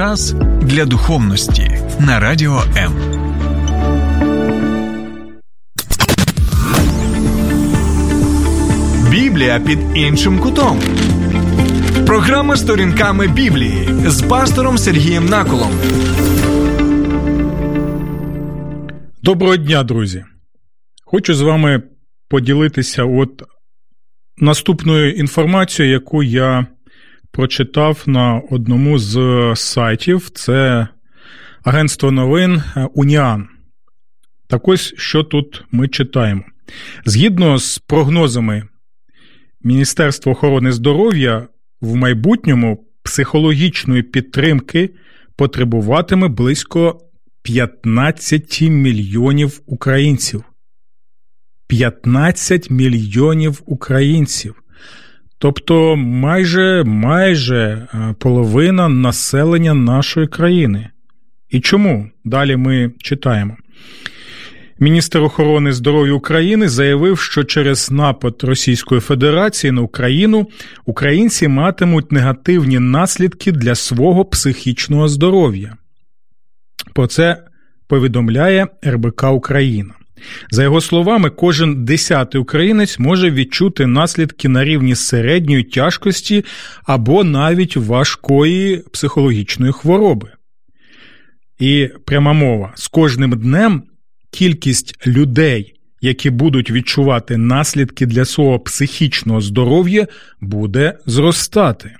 Час для духовності на радіо М. Біблія під іншим кутом. Програма сторінками Біблії з пастором Сергієм Наколом. Доброго дня, друзі. Хочу з вами поділитися от наступною інформацією, яку я прочитав на одному з сайтів. Це агентство новин Уніан. Так ось що тут ми читаємо. Згідно з прогнозами Міністерства охорони здоров'я, в майбутньому психологічної підтримки потребуватиме близько 15 мільйонів українців. 15 мільйонів українців. Тобто майже майже половина населення нашої країни. І чому? Далі ми читаємо. Міністр охорони здоров'я України заявив, що через напад Російської Федерації на Україну українці матимуть негативні наслідки для свого психічного здоров'я. Про це повідомляє РБК Україна. За його словами, кожен десятий українець може відчути наслідки на рівні середньої тяжкості або навіть важкої психологічної хвороби. І пряма мова: з кожним днем кількість людей, які будуть відчувати наслідки для свого психічного здоров'я, буде зростати.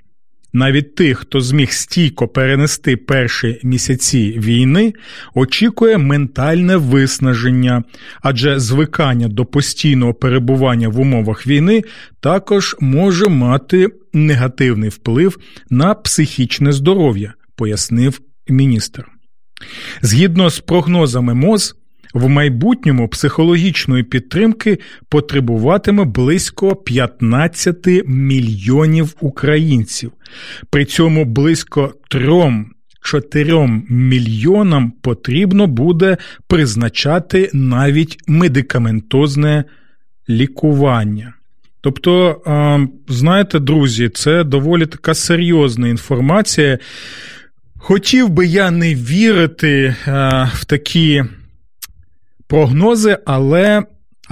Навіть тих, хто зміг стійко перенести перші місяці війни, очікує ментальне виснаження, адже звикання до постійного перебування в умовах війни також може мати негативний вплив на психічне здоров'я, пояснив міністр. Згідно з прогнозами МОЗ, в майбутньому психологічної підтримки потребуватиме близько 15 мільйонів українців. При цьому близько 3-4 мільйонам потрібно буде призначати навіть медикаментозне лікування. Тобто, знаєте, друзі, це доволі така серйозна інформація. Хотів би я не вірити в такі прогнози, але.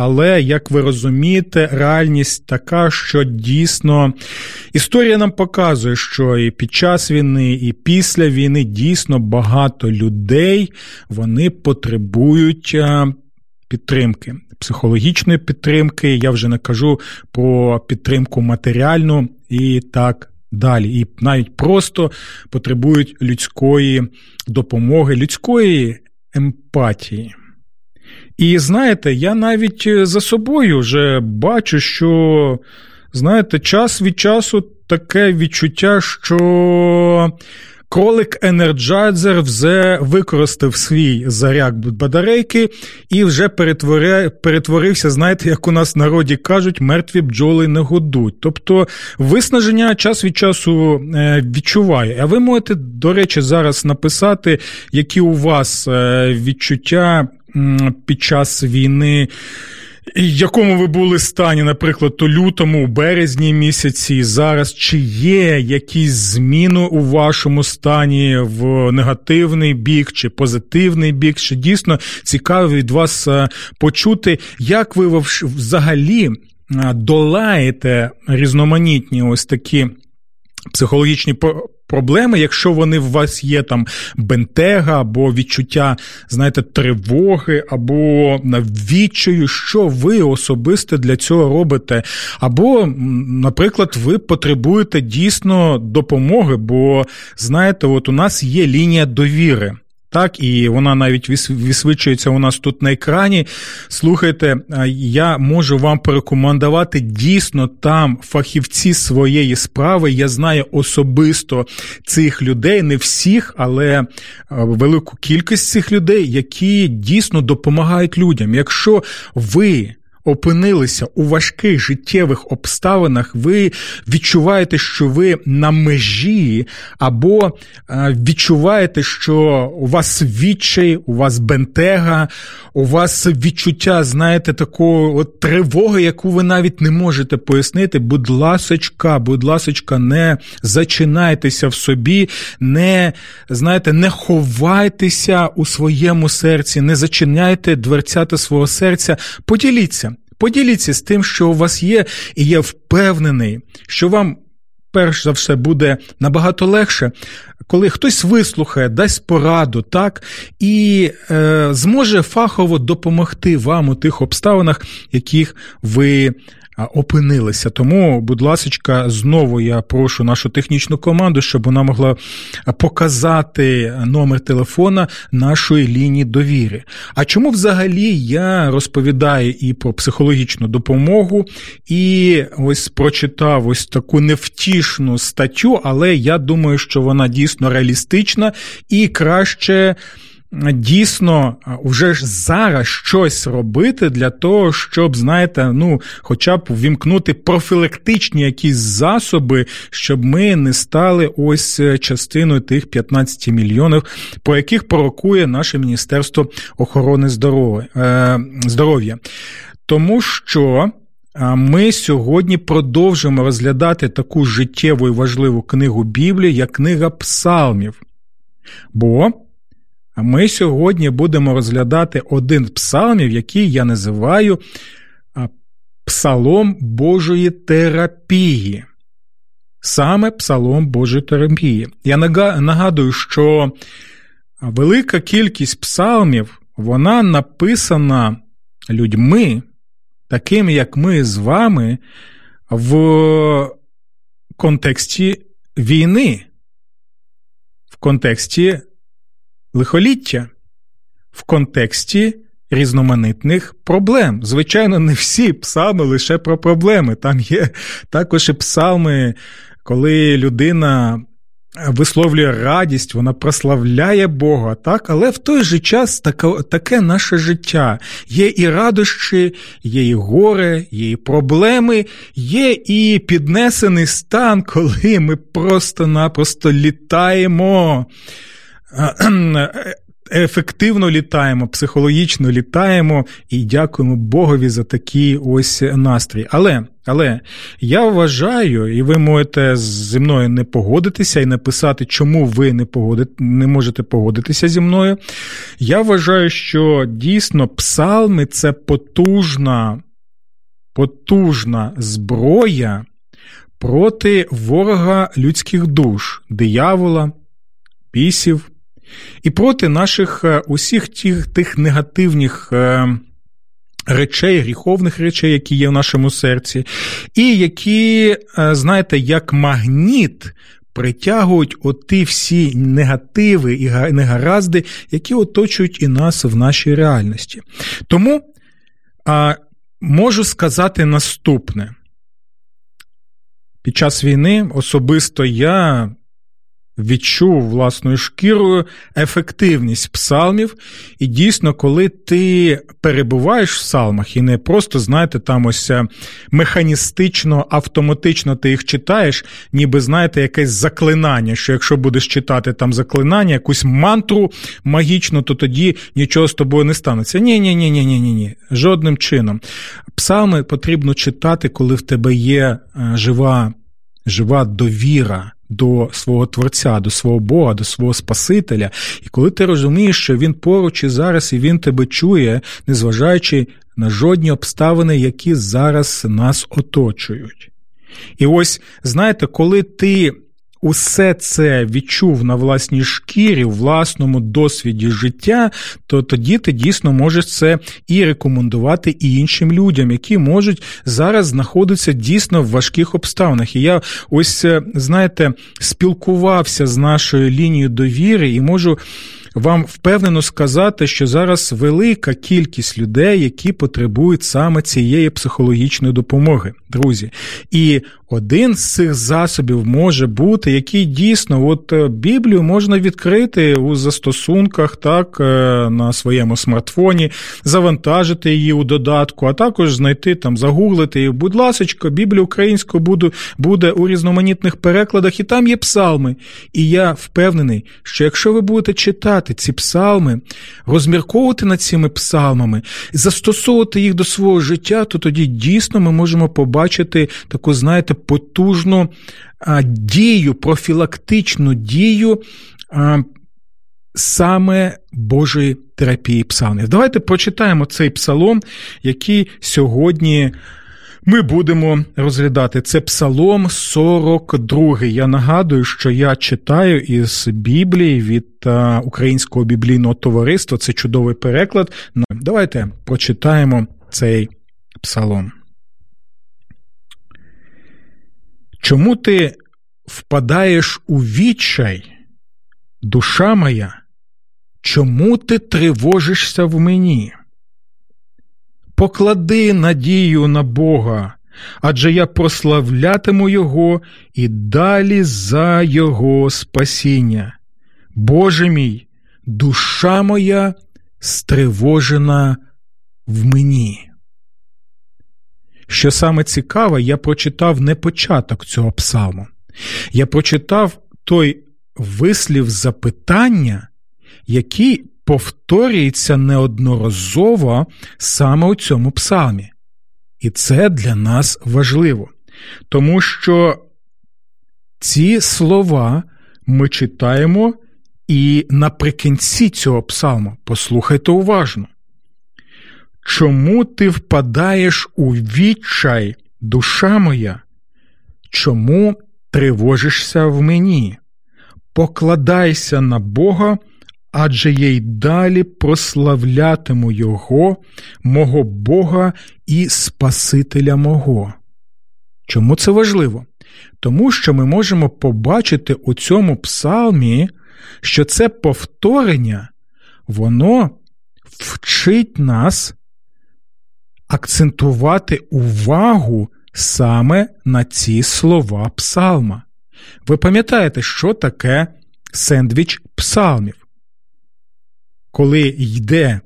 Але, як ви розумієте, реальність така, що дійсно історія нам показує, що і під час війни, і після війни дійсно багато людей вони потребують підтримки, психологічної підтримки. Я вже не кажу про підтримку матеріальну і так далі. І навіть просто потребують людської допомоги, людської емпатії. І знаєте, я навіть е, за собою вже бачу, що, знаєте, час від часу таке відчуття, що. Кролик Енерджайзер вже використав свій заряд батарейки і вже перетворився, знаєте, як у нас в народі кажуть, мертві бджоли не гудуть. Тобто виснаження час від часу е, відчуває. А ви можете, до речі, зараз написати, які у вас е, відчуття під час війни. Якому ви були стані, наприклад, то лютому, у березні місяці, зараз чи є якісь зміни у вашому стані в негативний бік чи позитивний бік? Чи дійсно цікаво від вас е, почути, як ви взагалі е, долаєте різноманітні ось такі психологічні проблеми, якщо вони в вас є там бентега або відчуття, знаєте, тривоги, або відчаю, що ви особисто для цього робите. Або, наприклад, ви потребуєте дійсно допомоги, бо знаєте, от у нас є лінія довіри. Так, і вона навіть висвічується у нас тут на екрані. Слухайте, я можу вам порекомендувати дійсно там фахівці своєї справи. Я знаю особисто цих людей, не всіх, але велику кількість цих людей, які дійсно допомагають людям. Якщо ви опинилися у важких життєвих обставинах, ви відчуваєте, що ви на межі, або е, відчуваєте, що у вас відчай, у вас бентега, у вас відчуття, знаєте, такої от тривоги, яку ви навіть не можете пояснити. Будь ласочка, будь ласочка, не зачинайтеся в собі, не знаєте, не ховайтеся у своєму серці, не зачиняйте дверцята свого серця. Поділіться. Поділіться з тим, що у вас є, і я впевнений, що вам. Перш за все буде набагато легше, коли хтось вислухає, дасть пораду, так, і е, зможе фахово допомогти вам у тих обставинах, яких ви опинилися. Тому, будь ласка, знову я прошу нашу технічну команду, щоб вона могла показати номер телефона нашої лінії довіри. А чому взагалі я розповідаю і про психологічну допомогу, і ось прочитав ось таку невтішну статтю, але я думаю, що вона дійсно реалістична і краще дійсно вже ж зараз щось робити для того, щоб, знаєте, ну, хоча б ввімкнути профілактичні якісь засоби, щоб ми не стали ось е, частиною тих 15 мільйонів, по яких пророкує наше Міністерство охорони е, здоров'я. Тому що. Ми сьогодні продовжуємо розглядати таку життєву і важливу книгу Біблії, як книга Псалмів. Бо ми сьогодні будемо розглядати один з псалмів, який я називаю Псалом Божої терапії. Саме Псалом Божої терапії. Я нагадую, що велика кількість псалмів вона написана людьми, такими, як ми з вами, в контексті війни, в контексті лихоліття в контексті різноманітних проблем. Звичайно, не всі псалми лише про проблеми. Там є також і псалми, коли людина. Висловлює радість, вона прославляє Бога, так? але в той же час таке, таке наше життя. Є і радощі, є і горе, є і проблеми, є і піднесений стан, коли ми просто-напросто літаємо ефективно літаємо, психологічно літаємо і дякуємо Богові за такий ось настрій. Але але я вважаю, і ви можете зі мною не погодитися і написати, чому ви не погодите, не можете погодитися зі мною. Я вважаю, що дійсно псалми це потужна, потужна зброя проти ворога людських душ, диявола, пісів і проти наших е, усіх тих, тих негативних. Е, речей, гріховних речей, які є в нашому серці, і які, е, знаєте, як магніт притягують оті всі негативи і негаразди, які оточують і нас в нашій реальності. Тому а, можу сказати наступне: під час війни особисто я відчув власною шкірою ефективність псалмів. І дійсно, коли ти перебуваєш в псалмах і не просто, знаєте, там ось е, механістично, автоматично ти їх читаєш, ніби знаєте, якесь заклинання, що якщо будеш читати там заклинання, якусь мантру магічну, то тоді нічого з тобою не станеться. Ні, ні, ні, ні, ні, ні, ні. Жодним чином. Псалми потрібно читати, коли в тебе є е, жива, жива довіра до свого Творця, до свого Бога, до свого Спасителя. І коли ти розумієш, що він поруч і зараз, і він тебе чує, незважаючи на жодні обставини, які зараз нас оточують. І ось знаєте, коли ти усе це відчув на власній шкірі, в власному досвіді життя, то тоді ти дійсно можеш це і рекомендувати і іншим людям, які можуть зараз знаходитися дійсно в важких обставинах. І я ось, е, знаєте, спілкувався з нашою лінією довіри і можу вам впевнено сказати, що зараз велика кількість людей, які потребують саме цієї психологічної допомоги, друзі. І один з цих засобів може бути, який дійсно, от е, Біблію можна відкрити у застосунках, так, е, на своєму смартфоні, завантажити її у додатку, а також знайти там, загуглити. І, будь ласка, Біблія українською буде, буде у різноманітних перекладах, і там є псалми. І я впевнений, що якщо ви будете читати ці псалми, розмірковувати над цими псалмами, застосовувати їх до свого життя, то тоді дійсно ми можемо побачити таку, знаєте, потужну дію, профілактичну дію саме Божої терапії псалмів. Давайте прочитаємо цей псалом, який сьогодні. Ми будемо розглядати це Псалом 42. Я нагадую, що я читаю із Біблії від Українського біблійного товариства. Це чудовий переклад. Давайте прочитаємо цей псалом. Чому ти впадаєш у відчай, душа моя? Чому ти тривожишся в мені? Поклади надію на Бога, адже я прославлятиму Його і далі за Його спасіння. Боже мій, душа моя стривожена в мені. Що саме цікаве, я прочитав не початок цього псалму. Я прочитав той вислів запитання, який повторюється неодноразово саме у цьому псалмі. І це для нас важливо, тому що ці слова ми читаємо і наприкінці цього псалму. Послухайте уважно. Чому ти впадаєш у відчай, душа моя? Чому тривожишся в мені? Покладайся на Бога, адже я й далі прославлятиму Його, мого Бога і Спасителя мого. Чому це важливо? Тому що ми можемо побачити у цьому псалмі, що це повторення, воно вчить нас акцентувати увагу саме на ці слова псалма. Ви пам'ятаєте, що таке сендвіч псалмів? Коли йде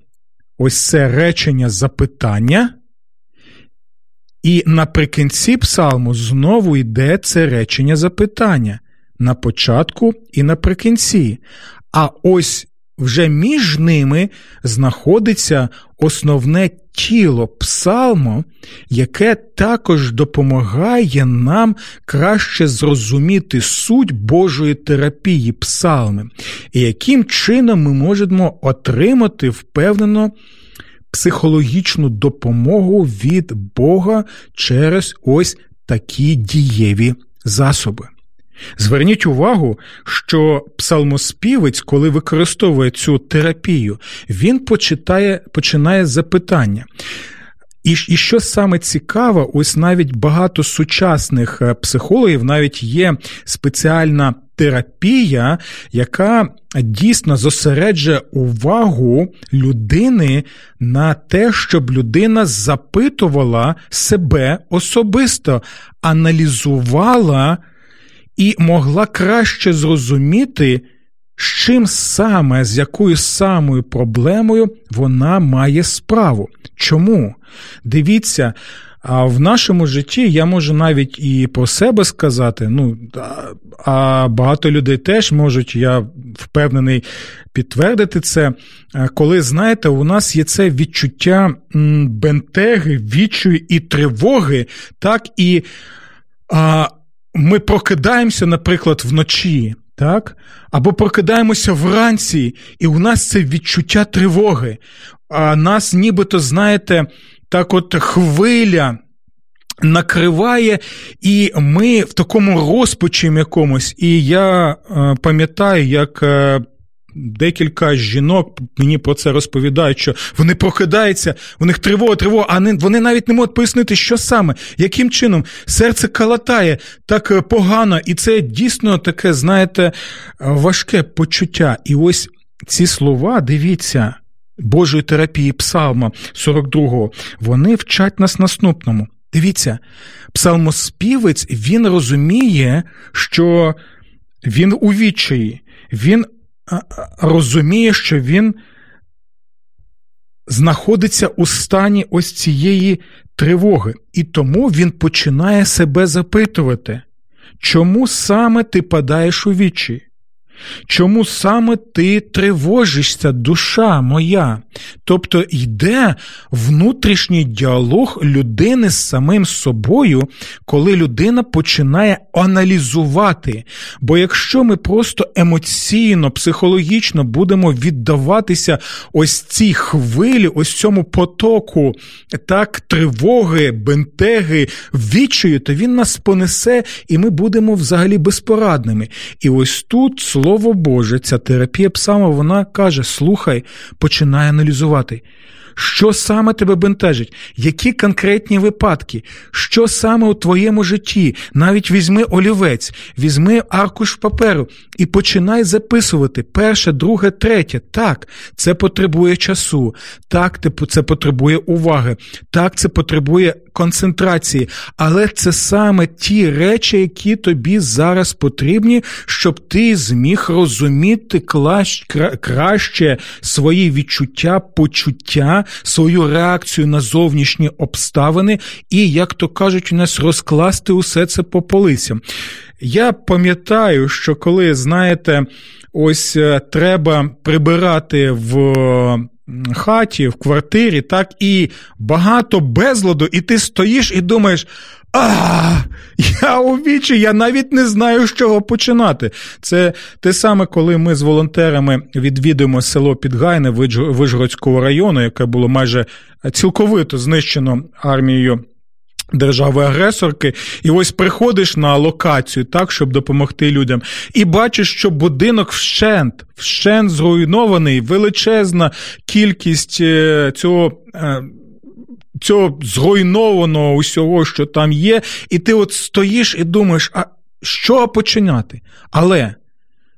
ось це речення запитання, і наприкінці псалму знову йде це речення запитання на початку і наприкінці. А ось вже між ними знаходиться основне тіло псалму, яке також допомагає нам краще зрозуміти суть Божої терапії псалми, і яким чином ми можемо отримати впевнено психологічну допомогу від Бога через ось такі дієві засоби. Зверніть увагу, що псалмоспівець, коли використовує цю терапію, він почитає, починає запитання. І і що саме цікаво, ось навіть багато сучасних е, психологів, навіть є спеціальна терапія, яка дійсно зосереджує увагу людини на те, щоб людина запитувала себе особисто, аналізувала і могла краще зрозуміти, з чим саме, з якою самою проблемою вона має справу. Чому? Дивіться, а в нашому житті я можу навіть і про себе сказати, ну, а багато людей теж можуть, я впевнений, підтвердити це. Коли, знаєте, у нас є це відчуття бентеги, відчую і тривоги, так і. А, ми прокидаємося, наприклад, вночі, так? або прокидаємося вранці, і у нас це відчуття тривоги. А нас, нібито, знаєте, так от хвиля. Накриває, і ми в такому розпачі якомусь. І я е, пам'ятаю, як е, Декілька жінок мені про це розповідають, що вони прокидаються, у них тривога, тривога, а вони навіть не можуть пояснити, що саме, яким чином серце калатає так е, погано, і це дійсно таке, знаєте, важке почуття. І ось ці слова, дивіться, Божої терапії Псалма 42, вони вчать нас наступному. Дивіться, псалмоспівець він розуміє, що він у відчаї, він розуміє, що він знаходиться у стані ось цієї тривоги, і тому він починає себе запитувати, чому саме ти падаєш у вічі? Чому саме ти тривожишся, душа моя? Тобто йде внутрішній діалог людини з самим собою, коли людина починає аналізувати. Бо якщо ми просто емоційно, психологічно будемо віддаватися ось цій хвилі, ось цьому потоку так, тривоги, бентеги, відчаю, то він нас понесе, і ми будемо взагалі безпорадними. І ось тут слово. Боже, ця терапія псама, вона каже: слухай, починай аналізувати. Що саме тебе бентежить? Які конкретні випадки? Що саме у твоєму житті? Навіть візьми олівець, візьми аркуш паперу і починай записувати перше, друге, третє. Так, це потребує часу, так, це потребує уваги, так, це потребує концентрації, але це саме ті речі, які тобі зараз потрібні, щоб ти зміг розуміти краще свої відчуття, почуття, свою реакцію на зовнішні обставини і, як то кажуть, у нас розкласти усе це по полицям. Я пам'ятаю, що коли, знаєте, ось е, треба прибирати в хаті, в квартирі, так, і багато безладу, і ти стоїш і думаєш. А, я у вічі, я навіть не знаю, з чого починати. Це те саме, коли ми з волонтерами відвідуємо село Підгайне Вижгородського району, яке було майже цілковито знищено армією держави-агресорки, і ось приходиш на локацію, так, щоб допомогти людям, і бачиш, що будинок вщент, вщент зруйнований, величезна кількість е, цього. Цього зруйнованого усього, що там є, і ти от стоїш і думаєш, а що починати? Але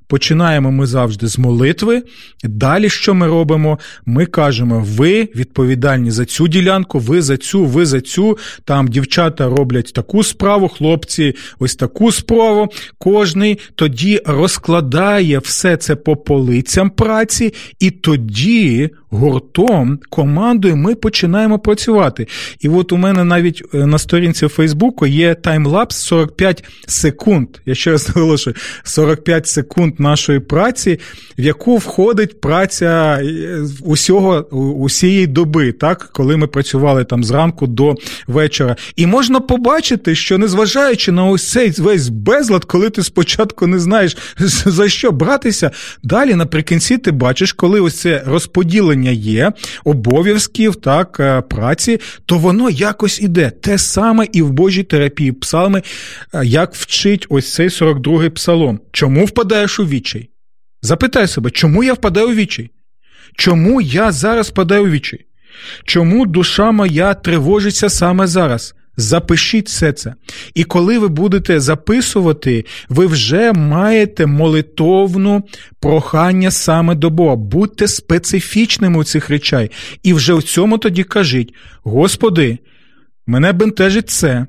Починаємо ми завжди з молитви. Далі що ми робимо? Ми кажемо, ви відповідальні за цю ділянку, ви за цю, ви за цю. Там дівчата роблять таку справу, хлопці, ось таку справу. Кожний тоді розкладає все це по полицям праці, і тоді гуртом, командою ми починаємо працювати. І от у мене навіть е, на сторінці Фейсбуку є таймлапс 45 секунд. Я ще раз наголошую, 45 секунд нашої праці, в яку входить праця е, усього усієї доби, так, коли ми працювали там зранку до вечора. І можна побачити, що незважаючи на ось цей весь безлад, коли ти спочатку не знаєш за що братися, далі наприкінці ти бачиш, коли ось це розподілення покликання є, обов'язків так, е, праці, то воно якось іде. Те саме і в Божій терапії псалми, е, як вчить ось цей 42-й псалом. Чому впадаєш у відчай? Запитай себе, чому я впадаю у вічай? Чому я зараз впадаю у вічай? Чому душа моя тривожиться саме зараз? Запишіть все це. І коли ви будете записувати, ви вже маєте молитовну прохання саме до Бога. Будьте специфічними у цих речей. І вже в цьому тоді кажіть: Господи, мене бентежить це.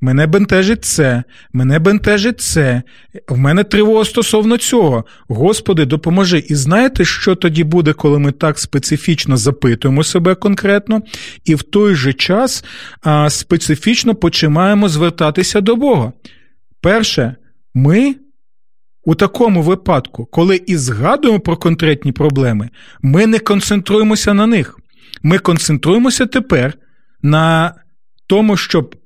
Мене бентежить це, мене бентежить це, в мене тривога стосовно цього. Господи, допоможи. І знаєте, що тоді буде, коли ми так специфічно запитуємо себе конкретно, і в той же час а, специфічно починаємо звертатися до Бога. Перше, ми у такому випадку, коли і згадуємо про конкретні проблеми, ми не концентруємося на них. Ми концентруємося тепер на тому, щоб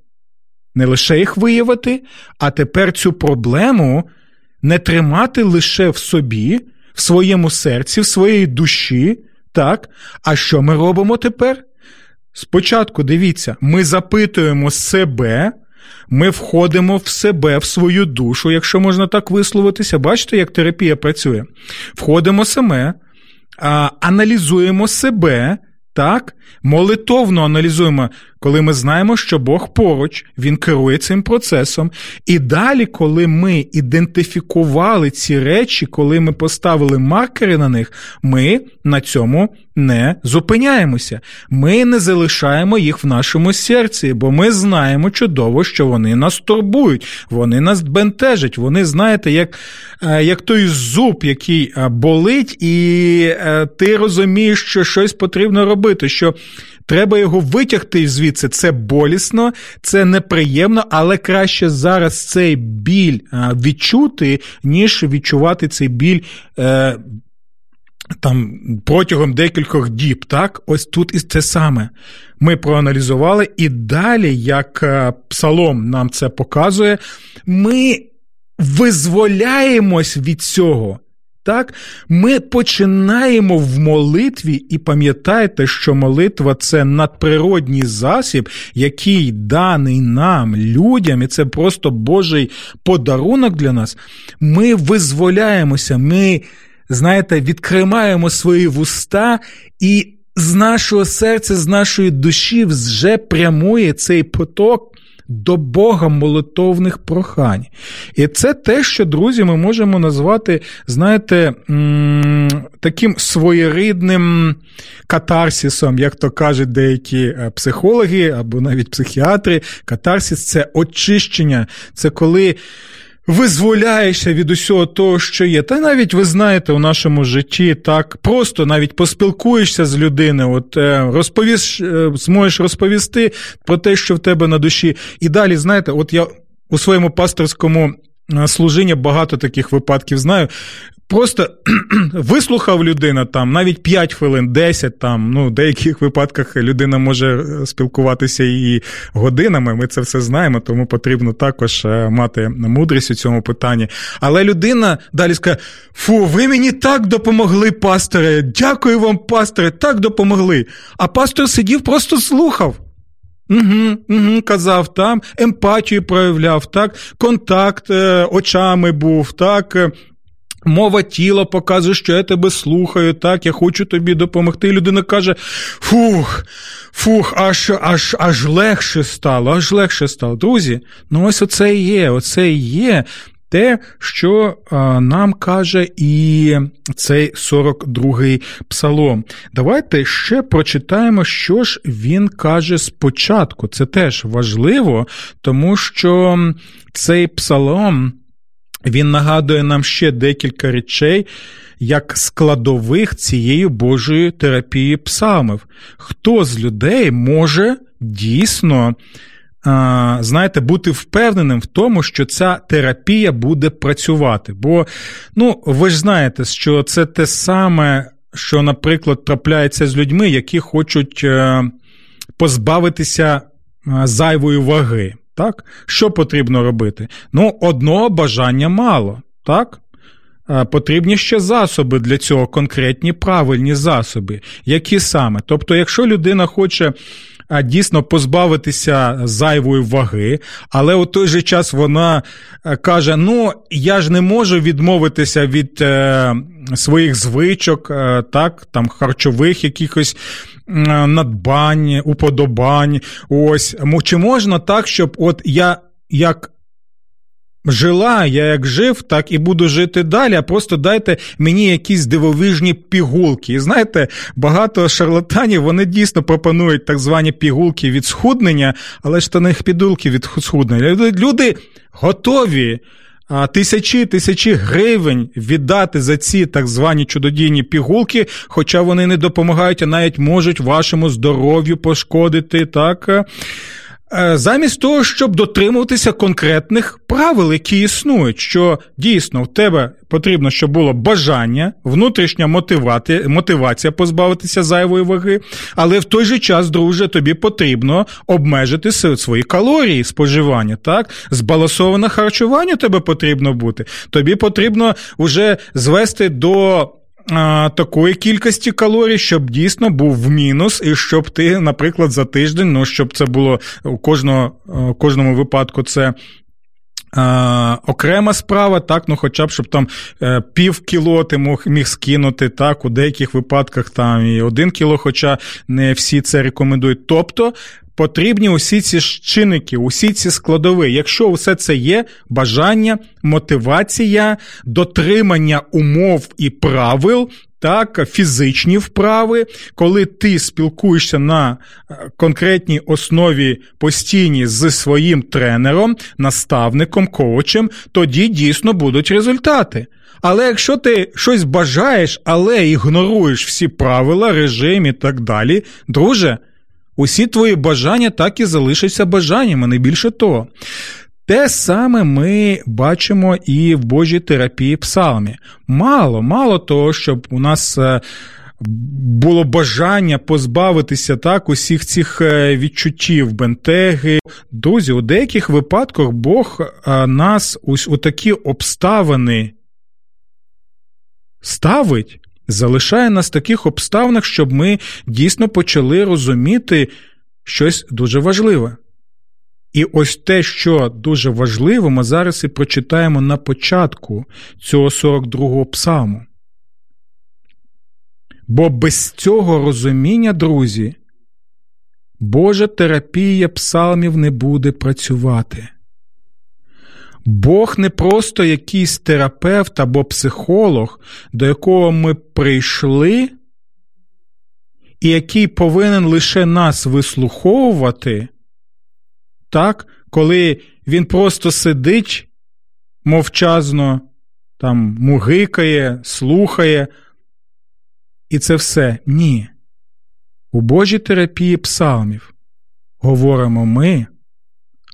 не лише їх виявити, а тепер цю проблему не тримати лише в собі, в своєму серці, в своїй душі. Так? А що ми робимо тепер? Спочатку дивіться, ми запитуємо себе, ми входимо в себе, в свою душу, якщо можна так висловитися. Бачите, як терапія працює? Входимо саме, аналізуємо себе, так, молитовно аналізуємо, коли ми знаємо, що Бог поруч, Він керує цим процесом. І далі, коли ми ідентифікували ці речі, коли ми поставили маркери на них, ми на цьому не зупиняємося. Ми не залишаємо їх в нашому серці, бо ми знаємо чудово, що вони нас турбують, вони нас бентежать. Вони, знаєте, як е, як той зуб, який е, болить, і е, ти розумієш, що щось потрібно робити. що Треба його витягти звідси. Це болісно, це неприємно, але краще зараз цей біль відчути, ніж відчувати цей біль там протягом декількох діб, так, ось тут і те саме. Ми проаналізували, і далі, як е, псалом нам це показує, ми визволяємось від цього. Так, Ми починаємо в молитві, і пам'ятайте, що молитва це надприродній засіб, який даний нам, людям, і це просто Божий подарунок для нас. Ми визволяємося, ми знаєте, відкримаємо свої вуста, і з нашого серця, з нашої душі вже прямує цей поток. До Бога молитовних прохань. І це те, що, друзі, ми можемо назвати, знаєте, таким своєрідним катарсісом, як то кажуть деякі е, психологи або навіть психіатри. Катарсіс це очищення, це коли визволяєшся від усього того, що є. Та навіть ви знаєте, у нашому житті так просто навіть поспілкуєшся з людиною, от е, розповіш, е, зможеш розповісти про те, що в тебе на душі. І далі, знаєте, от я у своєму пасторському. Е, служіння багато таких випадків знаю. Просто вислухав людина там навіть 5 хвилин, 10 там. Ну, в деяких випадках людина може е, спілкуватися і годинами. Ми це все знаємо, тому потрібно також е, мати мудрість у цьому питанні. Але людина далі скаже: Фу, ви мені так допомогли, пасторе. Дякую вам, пасторе, так допомогли. А пастор сидів, просто слухав. Угу, угу, Казав там, емпатію проявляв, так, контакт е, очами був, так, Мова тіла показує, що я тебе слухаю, так, я хочу тобі допомогти. І людина каже: фух, фух, аж аж, аж легше стало, аж легше стало. Друзі, ну ось оце і є, оце і є те, що а, нам каже і цей 42-й псалом. Давайте ще прочитаємо, що ж він каже спочатку. Це теж важливо, тому що цей псалом. Він нагадує нам ще декілька речей, як складових цієї Божої терапії псалмів. Хто з людей може дійсно, знаєте, бути впевненим в тому, що ця терапія буде працювати? Бо, ну, ви ж знаєте, що це те саме, що, наприклад, трапляється з людьми, які хочуть е, позбавитися зайвої ваги. Так? Що потрібно робити? Ну, одного бажання мало, так? Потрібні ще засоби для цього, конкретні правильні засоби. Які саме? Тобто, якщо людина хоче дійсно позбавитися зайвої ваги, але у той же час вона каже: ну, я ж не можу відмовитися від е, своїх звичок, е, так, там харчових якихось надбань, уподобань. Ось чи можна так, щоб от я як. Жила, я як жив, так і буду жити далі. А просто дайте мені якісь дивовижні пігулки. І знаєте, багато шарлатанів вони дійсно пропонують так звані пігулки від схуднення, але ж то не підулки від схуднення. Люди готові тисячі тисячі гривень віддати за ці так звані чудодійні пігулки, хоча вони не допомагають, а навіть можуть вашому здоров'ю пошкодити. так. Е, замість того, щоб дотримуватися конкретних правил, які існують, що дійсно в тебе потрібно, щоб було бажання, внутрішня мотивація позбавитися зайвої ваги, але в той же час, друже, тобі потрібно обмежити свої калорії споживання. так? Збалансоване харчування тебе потрібно бути. Тобі потрібно вже звести до такої кількості калорій, щоб дійсно був в мінус, і щоб ти, наприклад, за тиждень, ну щоб це було у кожного, у кожному випадку, це. А, окрема справа, так, ну хоча б щоб там е, пів кіло ти мог, міг скинути, так, у деяких випадках там і один кіло, хоча не всі це рекомендують. Тобто потрібні усі ці чинники, усі ці складові. Якщо все це є, бажання, мотивація, дотримання умов і правил. Так, фізичні вправи, коли ти спілкуєшся на е, конкретній основі постійні з своїм тренером, наставником, коучем, тоді дійсно будуть результати. Але якщо ти щось бажаєш, але ігноруєш всі правила, режим і так далі, друже, усі твої бажання так і залишаться бажаннями, не більше того. Те саме ми бачимо і в Божій терапії псалмі. Мало, мало того, щоб у нас е, було бажання позбавитися так усіх цих е, відчуттів, бентеги. Друзі, у деяких випадках Бог е, нас ось у такі обставини ставить, залишає нас в таких обставинах, щоб ми дійсно почали розуміти щось дуже важливе. І ось те, що дуже важливо, ми зараз і прочитаємо на початку цього 42-го псалму. Бо без цього розуміння, друзі, Божа терапія псалмів не буде працювати. Бог не просто якийсь терапевт або психолог, до якого ми прийшли, і який повинен лише нас вислуховувати, так, коли він просто сидить мовчазно, там мугикає, слухає, і це все. Ні. У Божій терапії псалмів говоримо ми,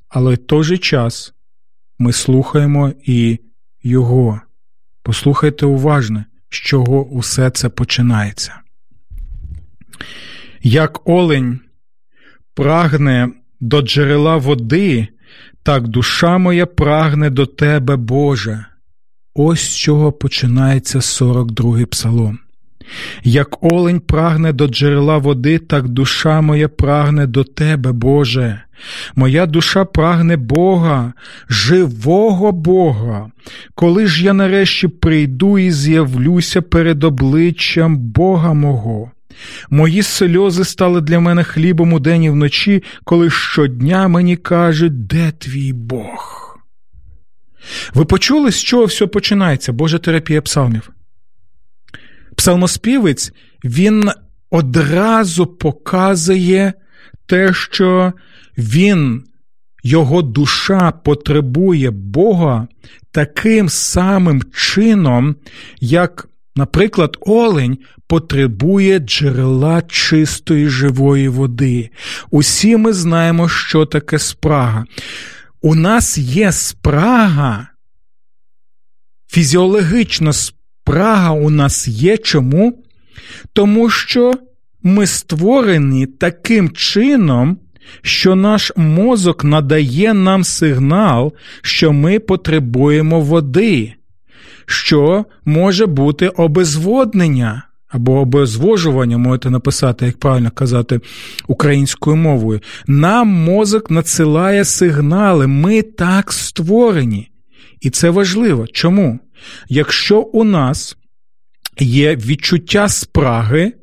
але в той же час ми слухаємо і Його. Послухайте уважно, з чого усе це починається. Як олень прагне до джерела води, так душа моя прагне до Тебе, Боже. Ось з чого починається 42-й псалом. Як олень прагне до джерела води, так душа моя прагне до Тебе, Боже. Моя душа прагне Бога, живого Бога. Коли ж я нарешті прийду і з'явлюся перед обличчям Бога мого. Мої сльози стали для мене хлібом удень і вночі, коли щодня мені кажуть, де твій Бог? Ви почули, з чого все починається, Божа терапія псалмів? Псалмоспівець він одразу показує те, що він, його душа потребує Бога таким самим чином, як, наприклад, олень потребує джерела чистої живої води. Усі ми знаємо, що таке спрага. У нас є спрага, фізіологічна спрага у нас є чому? Тому що ми створені таким чином, що наш мозок надає нам сигнал, що ми потребуємо води, що може бути обезводнення. Або обезвожування, можете написати, як правильно казати, українською мовою. Нам мозок надсилає сигнали, ми так створені. І це важливо. Чому? Якщо у нас є відчуття спраги,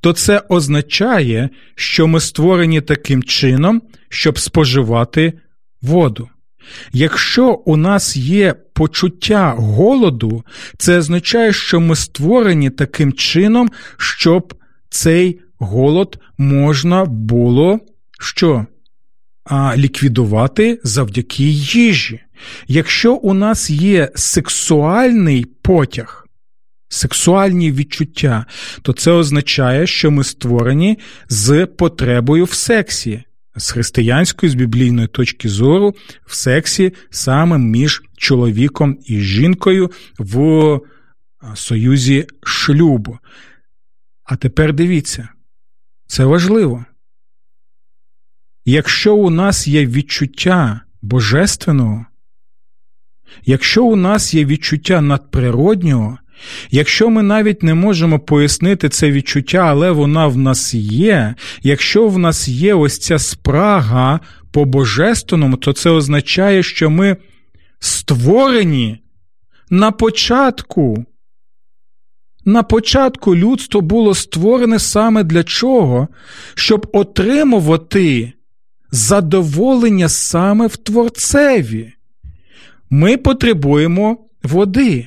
то це означає, що ми створені таким чином, щоб споживати воду. Якщо у нас є почуття голоду, це означає, що ми створені таким чином, щоб цей голод можна було що? А ліквідувати завдяки їжі. Якщо у нас є сексуальний потяг, сексуальні відчуття, то це означає, що ми створені з потребою в сексі. З християнської, з біблійної точки зору, в сексі саме між чоловіком і жінкою в союзі шлюбу. А тепер дивіться, це важливо. Якщо у нас є відчуття божественного, якщо у нас є відчуття надприроднього, Якщо ми навіть не можемо пояснити це відчуття, але вона в нас є, якщо в нас є ось ця спрага по божественному, то це означає, що ми створені на початку. На початку людство було створене саме для чого? Щоб отримувати задоволення саме в Творцеві. Ми потребуємо води,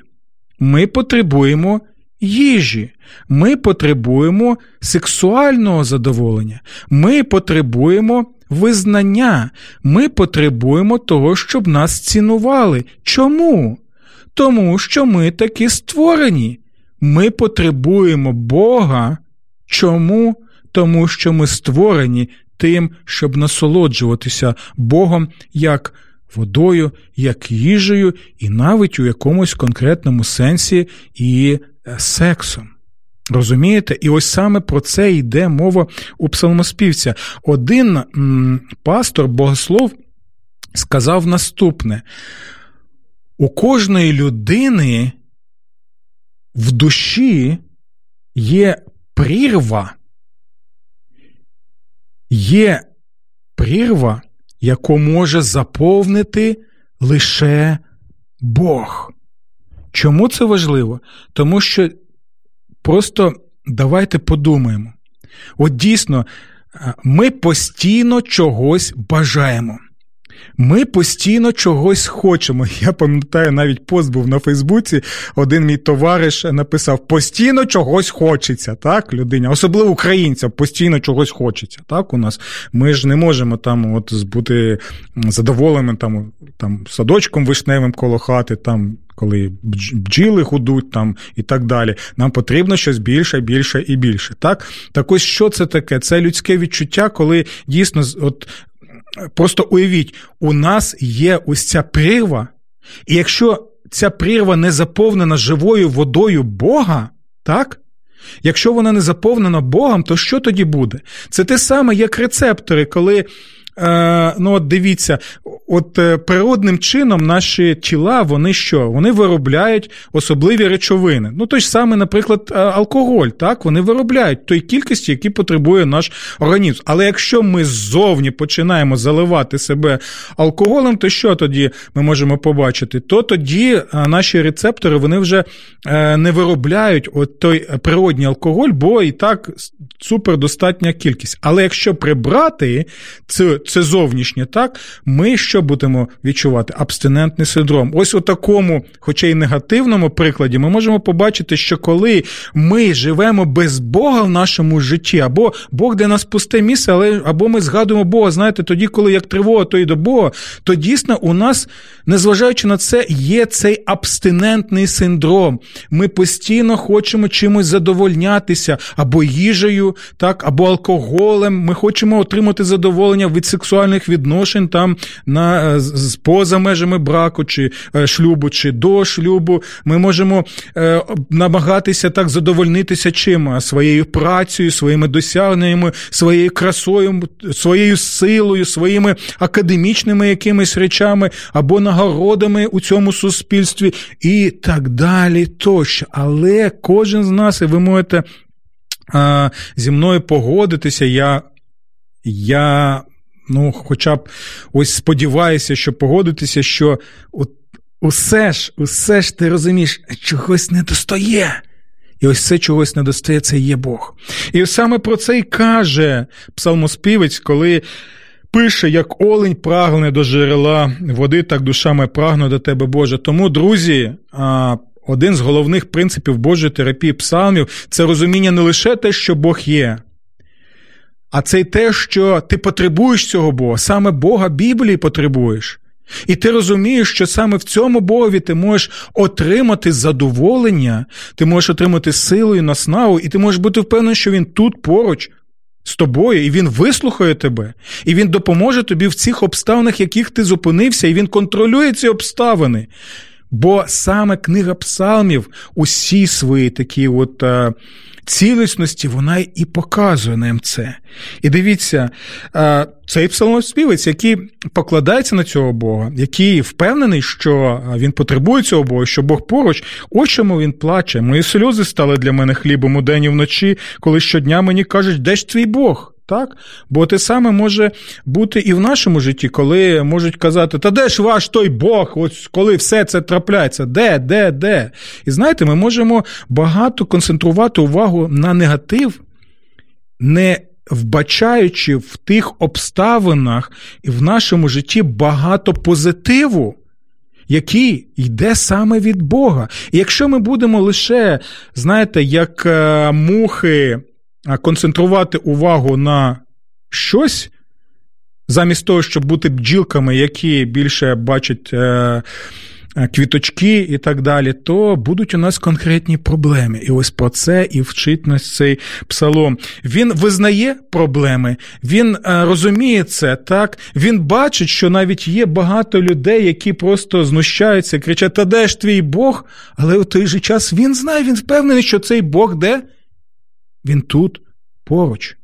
ми потребуємо їжі, ми потребуємо сексуального задоволення, ми потребуємо визнання, ми потребуємо того, щоб нас цінували. Чому? Тому що ми такі створені. Ми потребуємо Бога. Чому? Тому що ми створені тим, щоб насолоджуватися Богом як водою, як їжею, і навіть у якомусь конкретному сенсі і е, сексом. Розумієте? І ось саме про це йде мова у псалмоспівця. Один пастор, богослов, сказав наступне: у кожної людини в душі є прірва, є прірва, яку може заповнити лише Бог. Чому це важливо? Тому що просто давайте подумаємо. От дійсно, ми постійно чогось бажаємо. Ми постійно чогось хочемо. Я пам'ятаю, навіть пост був на Фейсбуці. Один мій товариш написав: постійно чогось хочеться, так, людині, особливо українцям, постійно чогось хочеться. Так, у нас ми ж не можемо там от бути задоволеними там, там садочком вишневим коло хати, там. Коли бджіли гудуть там і так далі, нам потрібно щось більше, більше і більше. Так, так ось що це таке? Це людське відчуття, коли дійсно от Просто уявіть, у нас є ось ця прірва, і якщо ця прірва не заповнена живою водою Бога, так? Якщо вона не заповнена Богом, то що тоді буде? Це те саме, як рецептори, коли ну от дивіться, от е, природним чином наші тіла, вони що? Вони виробляють особливі речовини. Ну, той ж саме, наприклад, е, алкоголь, так, вони виробляють той кількості, які потребує наш організм. Але якщо ми ззовні починаємо заливати себе алкоголем, то що тоді ми можемо побачити? То тоді наші рецептори вони вже не виробляють от той природній алкоголь, бо і так супердостатня кількість. Але якщо прибрати цю це зовнішнє, так, ми що будемо відчувати? Абстинентний синдром. Ось у такому, хоча й негативному прикладі, ми можемо побачити, що коли ми живемо без Бога в нашому житті, або Бог для нас пусте місце, але або ми згадуємо Бога, знаєте, тоді, коли як тривога, то й до Бога, то дійсно у нас, незважаючи на це, є цей абстинентний синдром. Ми постійно хочемо чимось задовольнятися, або їжею, так, або алкоголем. Ми хочемо отримати задоволення від сексуальних відношень там на е, поза межами браку чи е, шлюбу, чи до шлюбу. Ми можемо е, намагатися так задовольнитися чим? Своєю працею, своїми досягненнями, своєю красою, своєю силою, своїми академічними якимись речами або нагородами у цьому суспільстві і так далі тощо. Але кожен з нас, і ви можете. Зі мною погодитися, я я ну, хоча б ось сподіваюся, що погодитися, що от усе ж, усе ж ти розумієш, чогось не достає. І ось це чогось не достає, це є Бог. І саме про це й каже псалмоспівець, коли пише, як олень прагне до джерела води, так душа моя прагне до тебе, Боже. Тому, друзі, один з головних принципів Божої терапії псалмів це розуміння не лише те, що Бог є, а це й те, що ти потребуєш цього Бога, саме Бога Біблії потребуєш. І ти розумієш, що саме в цьому Богові ти можеш отримати задоволення, ти можеш отримати силу і наснагу, і ти можеш бути впевнений, що він тут поруч з тобою, і він вислухає тебе, і він допоможе тобі в цих обставинах, яких ти зупинився, і він контролює ці обставини. Бо саме книга псалмів, усі свої такі от е, цілісності, вона і показує нам це. І дивіться, е, цей псалмоспівець, який покладається на цього Бога, який впевнений, що він потребує цього Бога, що Бог поруч, чому він плаче. Мої сльози стали для мене хлібом у день і вночі, коли щодня мені кажуть, де ж твій Бог? Так? Бо те саме може бути і в нашому житті, коли можуть казати, та де ж ваш той Бог, ось коли все це трапляється, де, де, де? І знаєте, ми можемо багато концентрувати увагу на негатив, не вбачаючи в тих обставинах і в нашому житті багато позитиву, який йде саме від Бога. І якщо ми будемо лише, знаєте, як е, мухи концентрувати увагу на щось, замість того, щоб бути бджілками, які більше бачать е, Е, квіточки і так далі, то будуть у нас конкретні проблеми. І ось про це і вчить нас цей псалом. Він визнає проблеми, він е, розуміє це, так, він бачить, що навіть є багато людей, які просто знущаються, кричать: Та де ж твій Бог? Але в той же час він знає, він впевнений, що цей Бог де? Він тут поруч.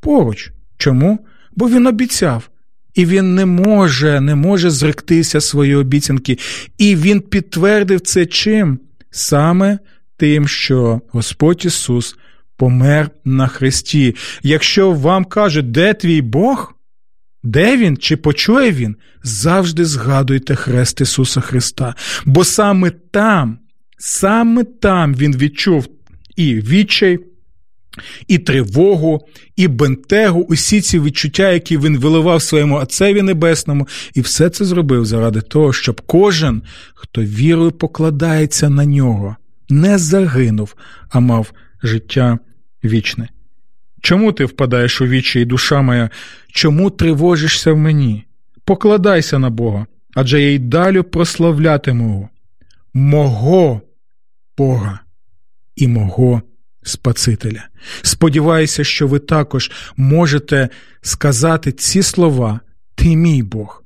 Поруч. Чому? Бо він обіцяв. І він не може, не може зректися своєї обіцянки. І він підтвердив це чим? Саме тим, що Господь Ісус помер на Христі. Якщо вам кажуть, де твій Бог? Де він чи почує він, завжди згадуйте хрест Ісуса Христа. Бо саме там, саме там Він відчув і відчай, і тривогу, і бентегу, усі ці відчуття, які він виливав своєму Отцеві Небесному, і все це зробив заради того, щоб кожен, хто вірою покладається на нього, не загинув, а мав життя вічне. Чому ти впадаєш у вічі, і душа моя? Чому тривожишся в мені? Покладайся на Бога, адже я й далі прославлятиму мого Бога і мого Спасителя. Сподіваюся, що ви також можете сказати ці слова: Ти мій Бог,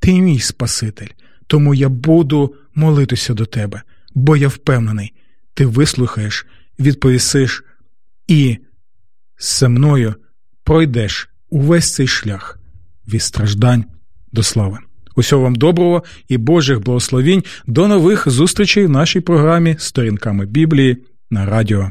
ти мій Спаситель, тому я буду молитися до тебе, бо я впевнений, ти вислухаєш, відповісиш і зі мною пройдеш увесь цей шлях від страждань до слави. Усього вам доброго і Божих благословінь. До нових зустрічей в нашій програмі Сторінками Біблії на радіо